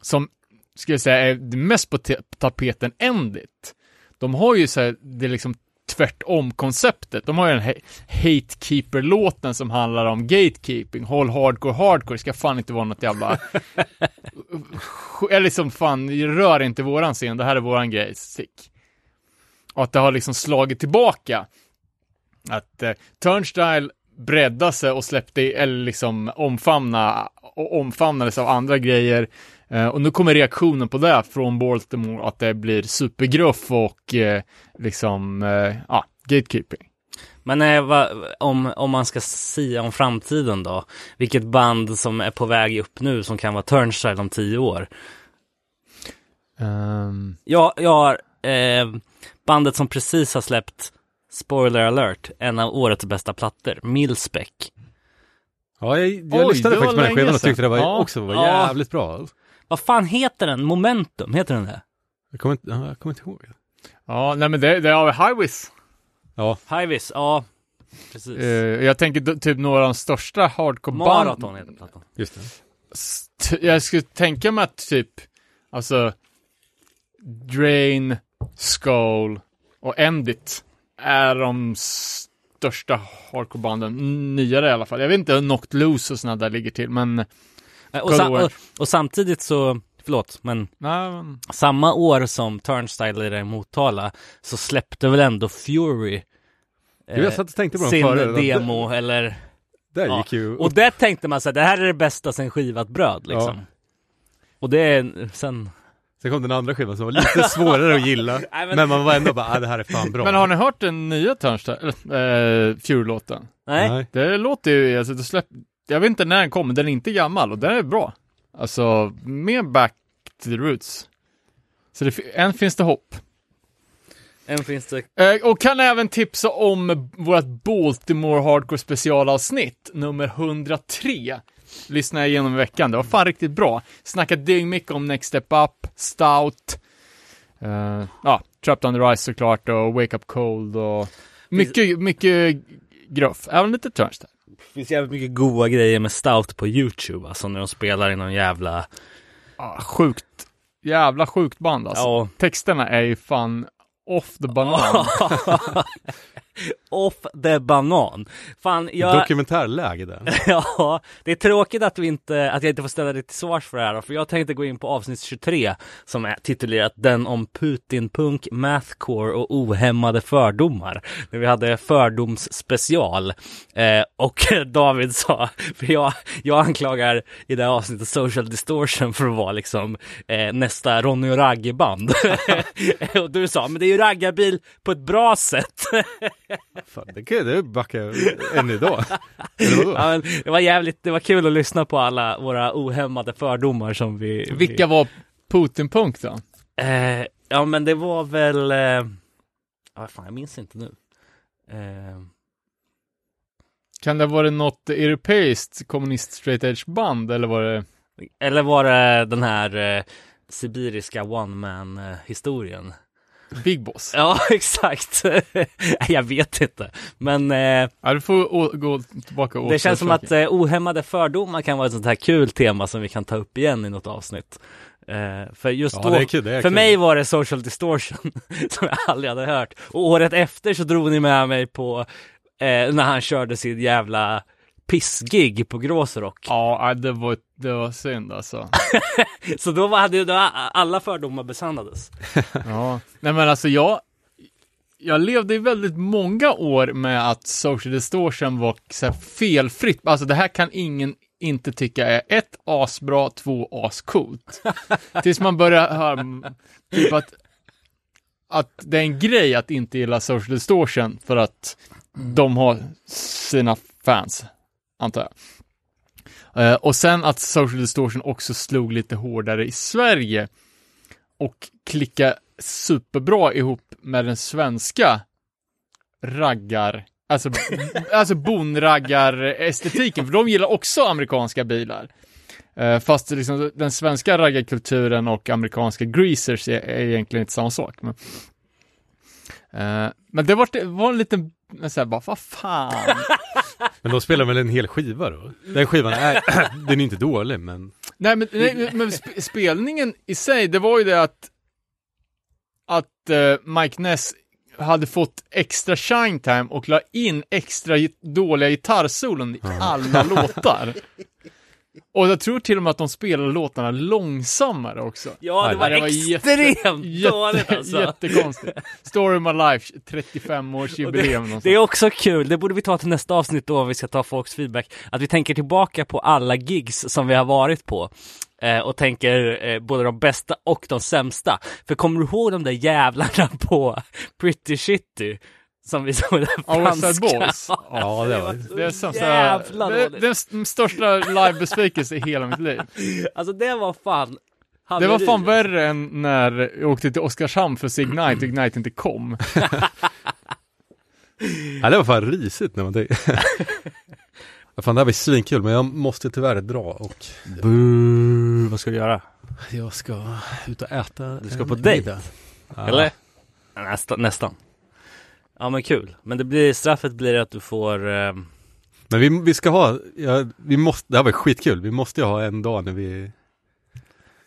som, ska jag säga, är mest på tapeten Endit, de har ju så här, det är liksom tvärtom konceptet. De har ju den he- Hatekeeper-låten som handlar om gatekeeping, håll hardcore hardcore, Det ska fan inte vara något jävla... Eller liksom fan, rör inte våran scen, det här är våran grej, sick. Och att det har liksom slagit tillbaka. Att eh, Turnstyle breddade sig och släppte, eller liksom omfamna, och omfamnades av andra grejer. Eh, och nu kommer reaktionen på det från Baltimore att det blir supergruff och eh, liksom, eh, ja, gatekeeping. Men va, om, om man ska säga om framtiden då, vilket band som är på väg upp nu som kan vara Turnstyle om tio år? Ehm, Jag, jag har bandet som precis har släppt, spoiler alert, en av årets bästa plattor, Millspec. Ja, jag, jag Oj, lyssnade faktiskt på den skivan och tyckte det var Ja. också var Ja. jävligt bra. Vad fan heter den? Momentum, heter den det? Jag kommer inte, ja, jag kommer inte ihåg. ja, nej men det, det är Highways. Ja, Highvis, ja. Precis. Eh, jag tänker typ några av de största hardcore Maraton heter plattan. just det. Jag skulle tänka mig att typ, alltså, Drain, Skull och Endit är de största hardcore-banden, nyare i alla fall. Jag vet inte hur Knocked Loose och sådana där ligger till, men Eh, Och, sam- och, och samtidigt så, förlåt, men nej, men samma år som Turnstyle är i Motala så släppte väl ändå Fury Jo, jag satt och tänkte på dem sin förut. demo eller Där Ja, gick ju... Och där tänkte man så här, det här är det bästa sen skivat bröd liksom. Och det är sen... Sen kom den andra skivan som var lite svårare att gilla. Nej, men- men... man var ändå bara, ah, det här är fan bra. Men har ni hört den nya Turnstyle, äh, Fury-låten? Nej. Det låter ju, alltså, det släpp, jag vet inte när den kom, men den är inte gammal och den är bra. Alltså, mer back to the roots. Så det, än finns det hopp. En finns det... Eh, och kan även tipsa om vårt Baltimore Hardcore specialavsnitt, nummer 103. Lyssnade jag igenom i veckan, det var fan riktigt bra. Snackade dyngmycket om Next Step Up, Stout, eh, ja, Trapped on the Rise såklart och Wake Up Cold och mycket, mycket gruff. Även lite Turnstyle. Det finns jävligt mycket goda grejer med Stout på YouTube, alltså när de spelar i någon jävla... Ah, sjukt, jävla sjukt band alltså. Ja. Texterna är ju fan off the banan. Off the banan. Fan, jag... Dokumentärläge där. Ja, det är tråkigt att, vi inte, att jag inte får ställa dig till svars för det här, för jag tänkte gå in på avsnitt 23 som är titulerat Den om Putin-punk, mathcore och ohämmade fördomar. När vi hade fördomsspecial. Eh, och David sa, för jag, jag anklagar i det här avsnittet Social Distortion för att vara liksom eh, nästa Ronny och Ragge-band. och du sa, men det är ju raggarbil på ett bra sätt. Fan, det kan det backar jag än idag. Ja, men det var jävligt, det var kul att lyssna på alla våra ohämmade fördomar som vi... Vilka var Putin-punk då? Vi, eh, ja men det var väl... Eh, ja, fan, jag minns inte nu. Eh, Kan det ha varit något europeiskt kommunist straight edge band eller var det? Eller var det den här eh, sibiriska one man eh, historien? Big Boss. Ja, exakt. jag vet inte, men eh, Ja, du får gå tillbaka och det känns som att eh, ohämmade fördomar kan vara ett sånt här kul tema som vi kan ta upp igen i något avsnitt. Eh, för just Ja, då, kul, för kul. mig var det social distortion som jag aldrig hade hört. Och året efter så drog ni med mig på eh, när han körde sin jävla pissgig på Gråsrock. Ja, det var, det var synd alltså. Så då var, hade ju alla fördomar besannades. Ja, nej men alltså jag, jag levde i väldigt många år med att social distortion var så felfritt. Alltså det här kan ingen inte tycka är ett asbra, två ascoolt. Tills man börjar höra typ att, att det är en grej att inte gilla social distortion för att de har sina fans, antar jag. Eh, och sen att social distortion också slog lite hårdare i Sverige och klicka superbra ihop med den svenska raggar, alltså, alltså bonraggar-estetiken, för de gillar också amerikanska bilar. Eh, fast liksom, den svenska raggarkulturen och amerikanska greasers är, är egentligen inte samma sak. Men, eh, men det var, var en liten, såhär bara, vad fan. Men de spelar väl en hel skiva då? Den skivan är, den är inte dålig men Nej, men, nej, men sp- spelningen i sig, det var ju det att att eh, Mike Ness hade fått extra shine time och la in extra dåliga gitarrsolon i alla låtar. Och jag tror till och med att de spelade låtarna långsammare också. Ja, det var, det var extremt jätte- dåligt alltså. Jättekonstigt. Story of my life, 35-årsjubileum. Det är också kul, det borde vi ta till nästa avsnitt då vi ska ta folks feedback. Att vi tänker tillbaka på alla gigs som vi har varit på. Eh, och tänker eh, både de bästa och de sämsta. För kommer du ihåg de där jävlarna på Pretty Shitty? Som vi såg Side franska. Boys. ja det var Det är som så jävla det, dåligt. det är den största livebesvikelse i hela mitt liv. Alltså det var fan Det var fan haveri. värre än när jag åkte till Oskarshamn för att se Ignite och Ignite inte kom. Ja, det var fan risigt när man tänker. Ja, fan det här var svinkul men jag måste tyvärr dra och Buh, vad ska du göra? jag ska ut och äta. Du ska på dejt? Eller? Nästan, nästan. Ja men kul. Men det blir, straffet blir att du får eh, Men vi, vi ska ha, ja, vi måste, det här var skitkul, vi måste ju ha en dag när vi,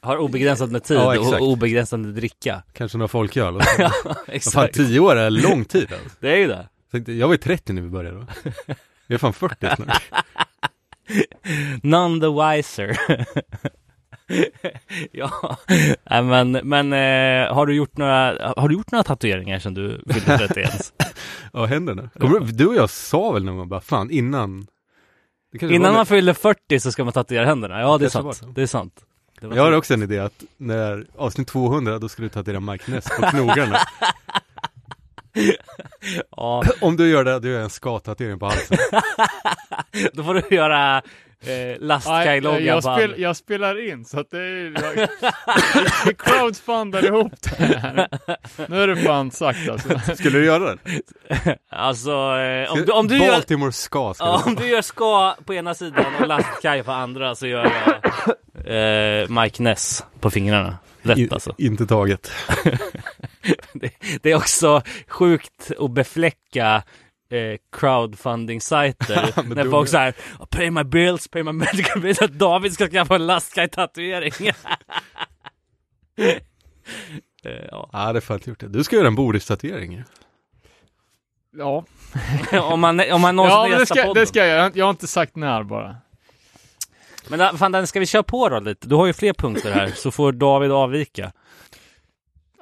har obegränsat med tid Ja, exakt. och obegränsat med dricka. kanske några folköl. så. Vad fan, Exakt. tio år är lång tid alltså. Det är ju det. Jag var ju 30 när vi började då. Jag är fan 40 snart. None the wiser. ja, Nej, men, men eh, har du gjort några, har du gjort några tatueringar sedan du fyllde 30 ens? Ja, händerna. Kommer du, du och jag sa väl när man bara, fan innan. Innan man fyller 40 så ska man tatuera händerna. Ja, det är sant. det. Är sant. Det Jag har också en idé att när avsnitt 200 då ska du tatuera Mike Ness på knogarna. Ja, Om du gör det, då gör jag en ska-tatuering på halsen. då får du göra eh, Nej, lastkaj-logga jag, på spel, jag spelar in så att det är... Jag, vi crowdfundar ihop det här. Nu är det fan sagt alltså. Skulle du göra det? Alltså, eh, om, du, om, du gör, Baltimore ska ska ja, om du gör ska på ena sidan och lastkaj på andra så gör jag eh, Mike Ness på fingrarna. Lätt I- alltså. Inte taget. Det, det är också sjukt att befläcka eh, crowdfunding-sajter när folk säger pay my bills, pay my medical bills, att David ska skaffa en lastkaj-tatuering. Eh, ja. Ja, det är fan gjort det. Du ska göra en Boris-tatuering ju. Ja, om man, om man någonsin ja det gästar ska, podden. det ska jag. Jag har- Jag har inte sagt när bara. Men äh, fan, den ska vi köra på då lite? Du har ju fler punkter här, så får David avvika.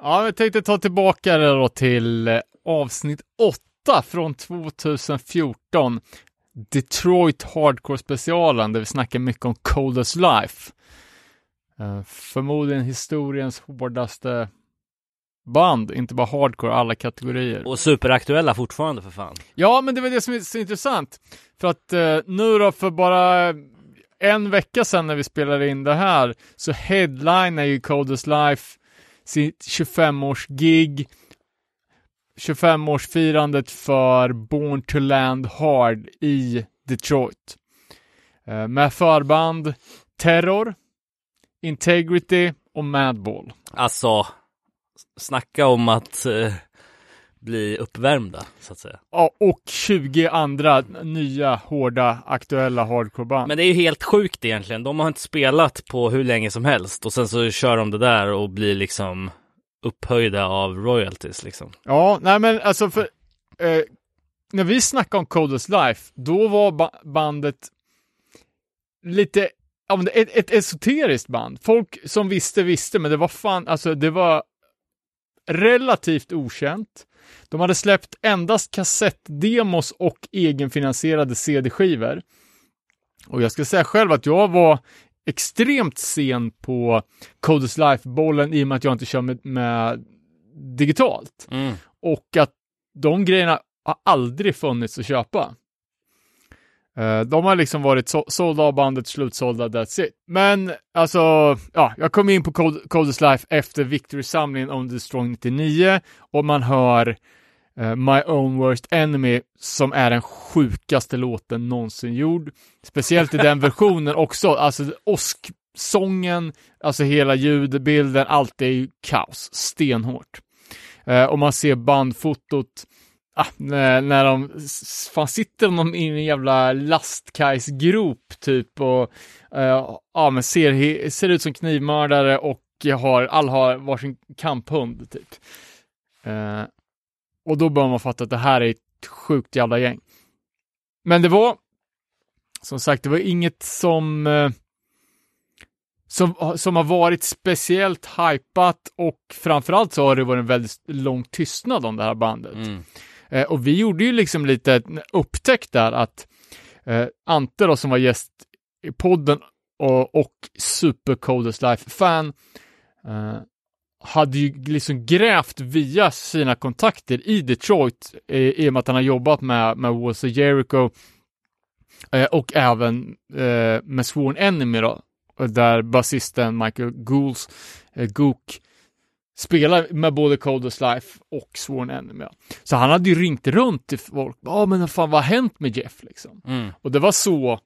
Ja, jag tänkte ta tillbaka det då till eh, avsnitt 8 från 2014. Detroit Hardcore specialen där vi snackar mycket om Coldest Life. Eh, förmodligen historiens hårdaste band, inte bara hardcore, alla kategorier. Och superaktuella fortfarande för fan. Ja, men det var det som är så intressant. För att eh, nu då, för bara en vecka sedan när vi spelade in det här, så headlinar ju Coldest Life sitt 25-års-gig. 25-årsfirandet för Born to Land Hard i Detroit. Eh, med förband Terror, Integrity och Madball. Alltså, snacka om att eh, bli uppvärmda, så att säga. Ja, och 20 andra nya, hårda, aktuella hardcore-band. Men det är ju helt sjukt egentligen. De har inte spelat på hur länge som helst och sen så kör de det där och blir liksom upphöjda av royalties liksom. Ja, nej men alltså för eh, när vi snackade om Coldest Life, då var ba bandet lite, ja men ett, ett esoteriskt band. Folk som visste visste, men det var fan, alltså det var relativt okänt. De hade släppt endast kassettdemos och egenfinansierade CD-skivor. Och jag ska säga själv att jag var extremt sen på Coldest Life-bollen i och med att jag inte kör med, med digitalt. Mm. Och att de grejerna har aldrig funnits att köpa. Eh, De har liksom varit så- sålda av bandet, slutsålda, that's it. Men alltså, ja, jag kom in på Cold- Coldest Life efter Victory-samlingen om The Strong 99 och man hör My Own Worst Enemy som är den sjukaste låten någonsin gjord. Speciellt i den versionen också, alltså åsksången, alltså hela ljudbilden, allt är ju kaos, stenhårt. Eh, och man ser bandfotot, ah, när, när de, fan sitter de i en jävla lastkajsgrop typ och eh, ja, men ser, ser ut som knivmördare och har, alla har varsin kamphund typ. Eh, och då bör man fatta att det här är ett sjukt jävla gäng. Men det var, som sagt, det var inget som eh, som, som har varit speciellt hypat och framförallt så har det varit en väldigt lång tystnad om det här bandet. Mm. Eh, och vi gjorde ju liksom lite en upptäckt där att eh, Ante då som var gäst i podden och, och Super Coldest Life-fan eh, hade ju liksom grävt via sina kontakter i Detroit eh, i och med att han har jobbat med, med Walls of Jericho eh, och även eh, med Sworn Enemy då, där basisten Michael Gools, Gook, spelar med både Coldest Life och Sworn Enemy. Så han hade ju ringt runt till folk. Ja, men fan vad har hänt med Jeff liksom? Mm. Och det var så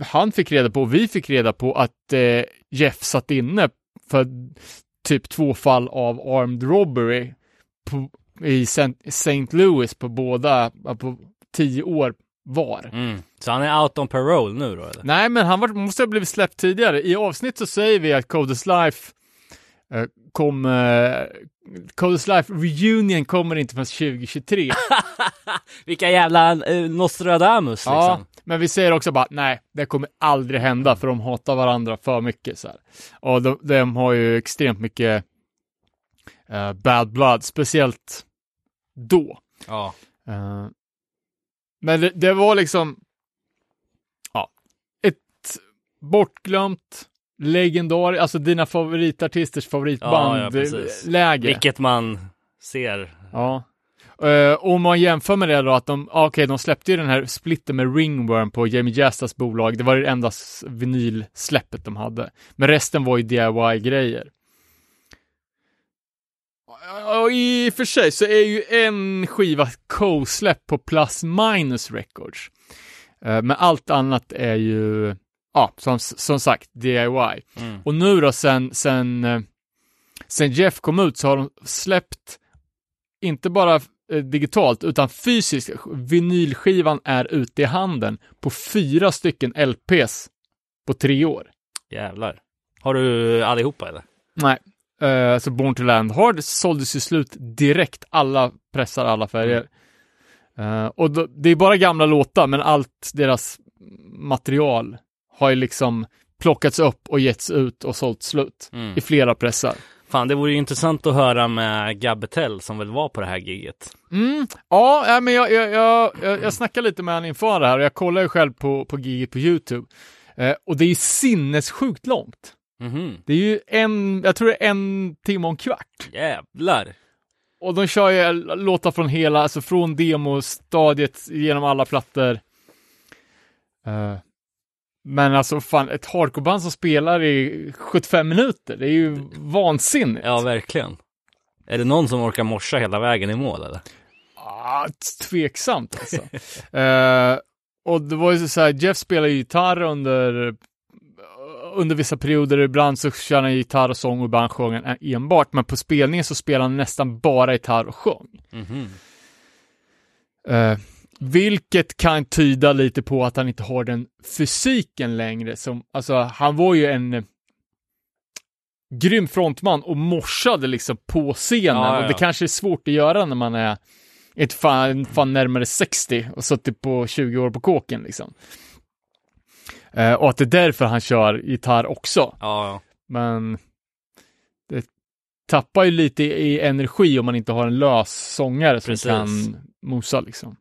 han fick reda på, och vi fick reda på att eh, Jeff satt inne för typ två fall av armed robbery på, i St. Louis på båda, på tio år var. Mm. Så han är out on parole nu då eller? Nej, men han var, måste ha blivit släppt tidigare. I avsnitt så säger vi att Codes Life eh, kommer... Codes Life Reunion kommer inte förrän 2023. Vilka jävla eh, Nostradamus liksom. Ja, men vi säger också bara nej, det kommer aldrig hända för de hatar varandra för mycket så här. Och de, de har ju extremt mycket eh, bad blood, speciellt då. Ja. Eh, men det, det var liksom, ja, ett bortglömt legendar, alltså dina favoritartisters Ja, ja, favoritband precis. läge. Vilket man ser. Ja. Uh, om man jämför med det då att de, ah, okej, de släppte ju den här splitten med Ringworm på Jamie Jastas bolag. Det var det enda vinylsläppet de hade. Men resten var ju DIY-grejer. Och i och för sig så är ju en skiva co-släpp på Plus Minus Records. Eh, men allt annat är ju, ja, som, som sagt, DIY. Mm. Och nu då sen, sen, eh, sen Jeff kom ut så har de släppt inte bara digitalt utan fysiskt. Vinylskivan är ute i handen på fyra stycken LPs på tre år. Jävlar. Har du allihopa eller? Nej, eh, så Born to Land Hard såldes ju slut direkt. Alla pressar, alla färger. Eh, och då, det är bara gamla låtar, men allt deras material har ju liksom plockats upp och getts ut och sålt slut Mm. i flera pressar. Fan, det vore ju intressant att höra med Gabbetell som väl var på det här giget. Mm. Ja, men jag, jag, jag, jag, jag snackade lite med honom inför det här och jag kollar ju själv på, på giget på YouTube. Eh, och det är ju sinnessjukt långt. Mhm. Det är ju en, jag tror det är en timme och en kvart. Jävlar. Och de kör ju låtar från hela, alltså från demostadiet genom alla plattor. Eh, men alltså fan, ett hardcoreband som spelar i 75 minuter, det är ju vansinnigt. Ja, verkligen. Är det någon som orkar morsa hela vägen i mål eller? Ah, tveksamt alltså. Eh, och det var ju så här, Jeff spelar ju gitarr under, under vissa perioder ibland så kör han gitarr och sång och ibland sjöng han enbart, men på spelningen så spelar han nästan bara gitarr och sjöng. Mhm. Eh, vilket kan tyda lite på att han inte har den fysiken längre. Som, alltså, han var ju en eh, grym frontman och morsade liksom på scenen. Ja, ja, Och det ja. kanske är svårt att göra när man är ett fan, fan närmare 60 och suttit på 20 år på kåken liksom. Eh, och att det är därför han kör gitarr också. Ja, ja. Men det tappar ju lite i energi om man inte har en lös sångare som Precis. kan mosa liksom.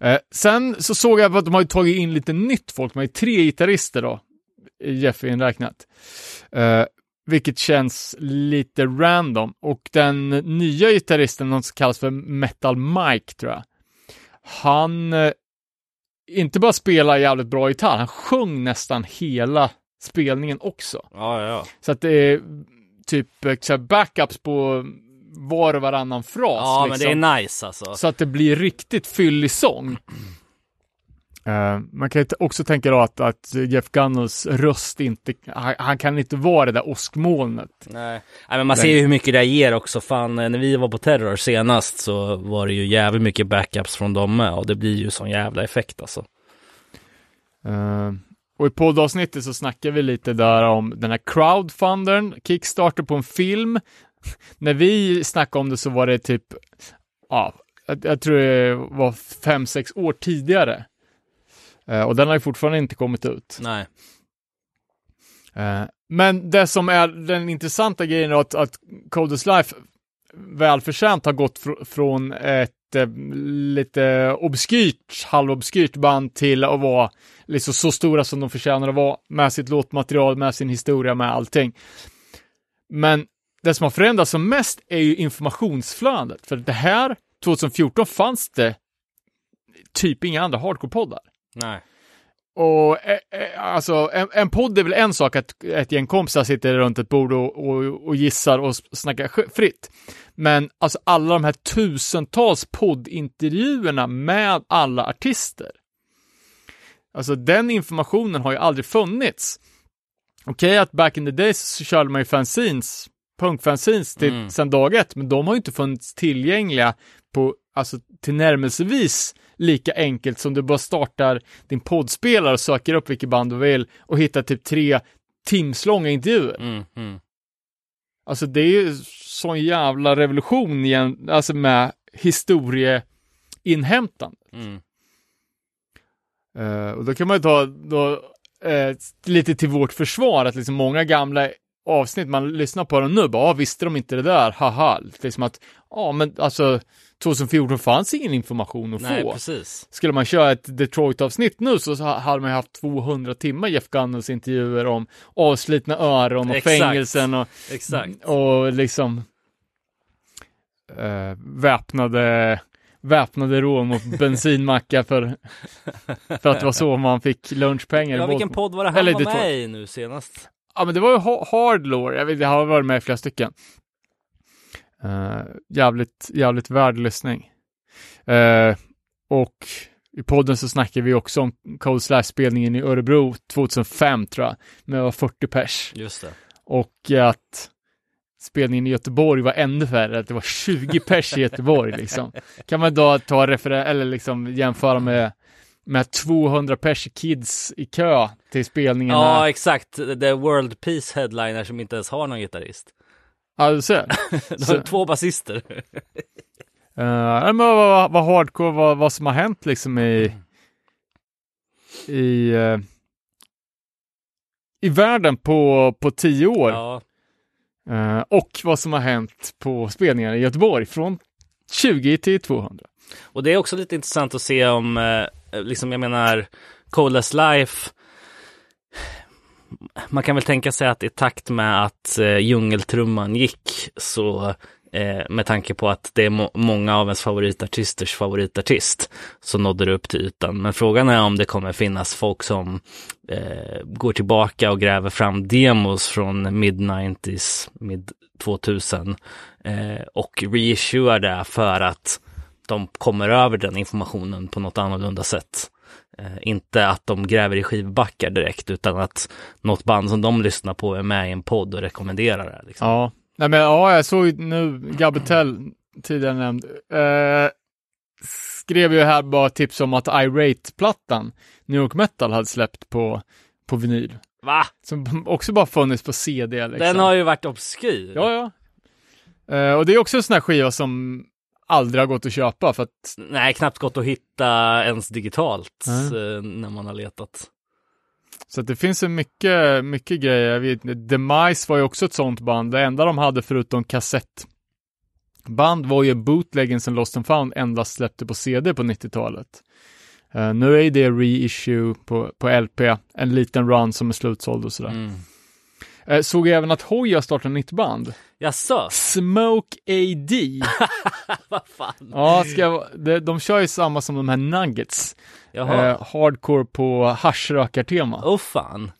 Eh, sen så såg jag att de har tagit in lite nytt folk, de har ju tre gitarrister då, Jeff inräknat. Eh, vilket känns lite random. Och den nya gitarristen, någon som kallas för Metal Mike tror jag. Han eh, inte bara spelar jävligt bra gitarr, han sjöng nästan hela spelningen också. ja, ja. Så att det är typ eh, backups på var och varannan fras. Ja, men liksom. det är nice alltså. Så att det blir riktigt fyllig sång. Eh, man kan också tänka då att, att Jeff Gunnels röst inte, han, han kan inte vara det där åskmolnet. Nej. Nej, men man ser ju hur mycket det ger också. Fan, eh, när vi var på Terror senast så var det ju jävligt mycket backups från dem med och det blir ju sån jävla effekt alltså. Eh, och i poddavsnittet så snackar vi lite där om den här crowdfundern, Kickstarter på en film. När vi snackade om det så var det typ, ja, jag, tror det var fem, sex år tidigare. Eh, och den har ju fortfarande inte kommit ut. Nej. Eh, men det som är den intressanta grejen är att, att Codes Life välförtjänt har gått fr- från ett eh, lite obskyrt, halvobskyrt band till att vara liksom så stora som de förtjänar att vara med sitt låtmaterial, med sin historia, med allting. Men det som har förändrats som mest är ju informationsflödet. För det här, 2014 fanns det typ inga andra hardcore-poddar. Nej. Och eh, eh, alltså, en, en podd är väl en sak att ett gäng kompisar sitter runt ett bord och, och, och gissar och snackar fritt. Men alltså alla de här tusentals poddintervjuerna med alla artister. Alltså den informationen har ju aldrig funnits. Okej att back in the days så körde man ju fanzines, punkfanzines till, Mm. sedan dag ett, men de har ju inte funnits tillgängliga på, alltså tillnärmelsevis lika enkelt som du bara startar din poddspelare och söker upp vilket band du vill och hittar typ tre timslånga intervjuer. Mm, mm. Alltså det är ju sån jävla revolution igen, alltså med historieinhämtande. Mm. Eh, och då kan man ju ta då, eh, lite till vårt försvar, att liksom många gamla avsnitt, man lyssnar på dem nu, bara, ah, visste de inte det där, haha. Liksom att, ja men alltså, 2014 fanns ingen information att Nej, få. precis. Skulle man köra ett Detroit-avsnitt nu så ha- hade man ju haft 200 timmar Jeff Gunnels intervjuer om avslitna öron och Exakt. fängelsen och, Exakt. och liksom eh, väpnade väpnade rån mot bensinmackar för, för att det var så man fick lunchpengar. Ja, vilken podd var det han Eller var med i nu senast? Ja, men det var ju ha- Hardlore. Jag vet, jag har varit med i flera stycken. Uh, jävligt, jävligt värd lyssning. Eh, och i podden så snackar vi också om Cold Slash-spelningen i Örebro 2005 tror jag, med var 40 pers. Just det. Och att spelningen i Göteborg var ännu färre, att det var 20 pers i Göteborg liksom. Kan man då ta referen- eller liksom jämföra med, med 200 pers kids i kö till spelningen. Ja, här. exakt. The World Peace Headliner som inte ens har någon gitarrist. Ja, du ser. De har två basister. Uh, men vad, vad, hardcore, vad, vad som har hänt liksom i i eh, i världen på, på tio år. Ja, Eh, och vad som har hänt på spelningar i Göteborg från 20 till 200. och det är också lite intressant att se om, eh, Eh, liksom jag menar, Coldest Life man kan väl tänka sig att i takt med att eh, djungeltrumman gick så eh, med tanke på att det är må- många av ens favoritartisters favoritartist så nådde det upp till ytan. Men frågan är om det kommer finnas folk som eh, går tillbaka och gräver fram demos från mid-90s, mid-2000 eh, och reissuar det för att de kommer över den informationen på något annorlunda sätt. Eh, inte att de gräver i skivbackar direkt utan att något band som de lyssnar på är med i en podd och rekommenderar det. Liksom. Ja, nej men ja, jag såg nu Gabetel tidigare nämnd. Eh, skrev ju här bara tips om att Irate-plattan, New York Metal, hade släppt på, på vinyl. Va? Som också bara funnits på CD liksom. Den har ju varit obskyr. Ja, ja. Eh, och det är också en sån här skiva som aldrig har gått att köpa för att Nej, knappt gått att hitta ens digitalt eh, när man har letat. Så det finns så mycket, mycket grejer. Jag vet, Demise var ju också ett sånt band. Det enda de hade förutom kassettband var ju bootleggen som Lost and Found endast släppte på CD på 90-talet. Eh, nu är det reissue på, på LP, en liten run som är slutsåld och sådär. Mm. Eh, såg jag även att Hoja startar ett nytt band. Jaså? Smoke AD. Vad fan? ja, ska jag, de, de kör ju samma som de här Nuggets. Jaha. Eh, hardcore på haschrökartema. Åh oh, fan.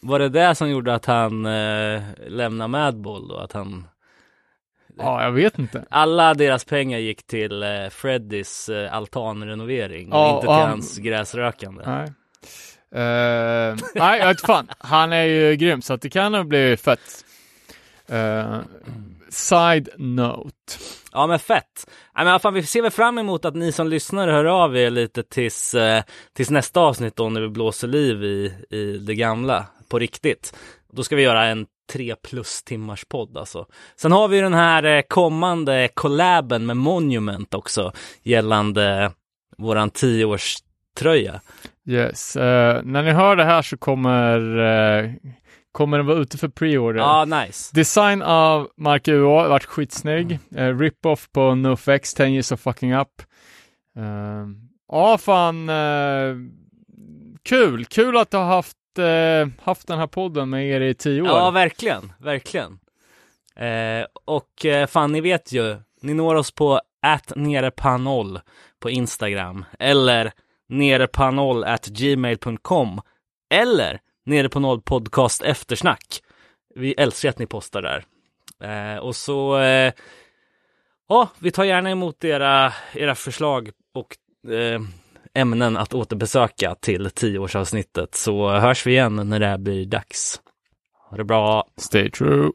Var det det som gjorde att han eh, lämnade Madball då? Att han... Ja, jag vet inte. Alla deras pengar gick till eh, Freddys eh, altanrenovering Ja, och inte till han- hans gräsrökande. Nej. Uh, nej, jag vet fan. Han är ju grym, så att det kan nog bli fett. Uh, side note. Ja men fett. Nej, men fan, vi ser väl fram emot att ni som lyssnar hör av er lite tills, eh, tills nästa avsnitt då när vi blåser liv i, i det gamla på riktigt. Då ska vi göra en tre plus timmars podd alltså. Sen har vi den här eh, kommande collaben med Monument också gällande våran tioårströja. Yes. eh, när ni hör det här så kommer, eh, kommer den vara ute för pre-order. Ja, nice. Design av Mark UA, varit skitsnygg. Uh, Rip-off på NoFX, 10 years of fucking up. Eh, ja, fan. eh, kul, kul att har haft, haft den här podden med er i tio år. Ja, verkligen, verkligen. Och fan, ni vet ju, ni når oss på at nerepanoll på Instagram eller nerepanoll at gmail.com eller nere på noll podcast eftersnack. Vi älskar att ni postar där. Eh, och så, eh, ja, vi tar gärna emot era, era förslag och eh, ämnen att återbesöka till tioårsavsnittet så hörs vi igen när det blir dags. Ha det bra. Stay true.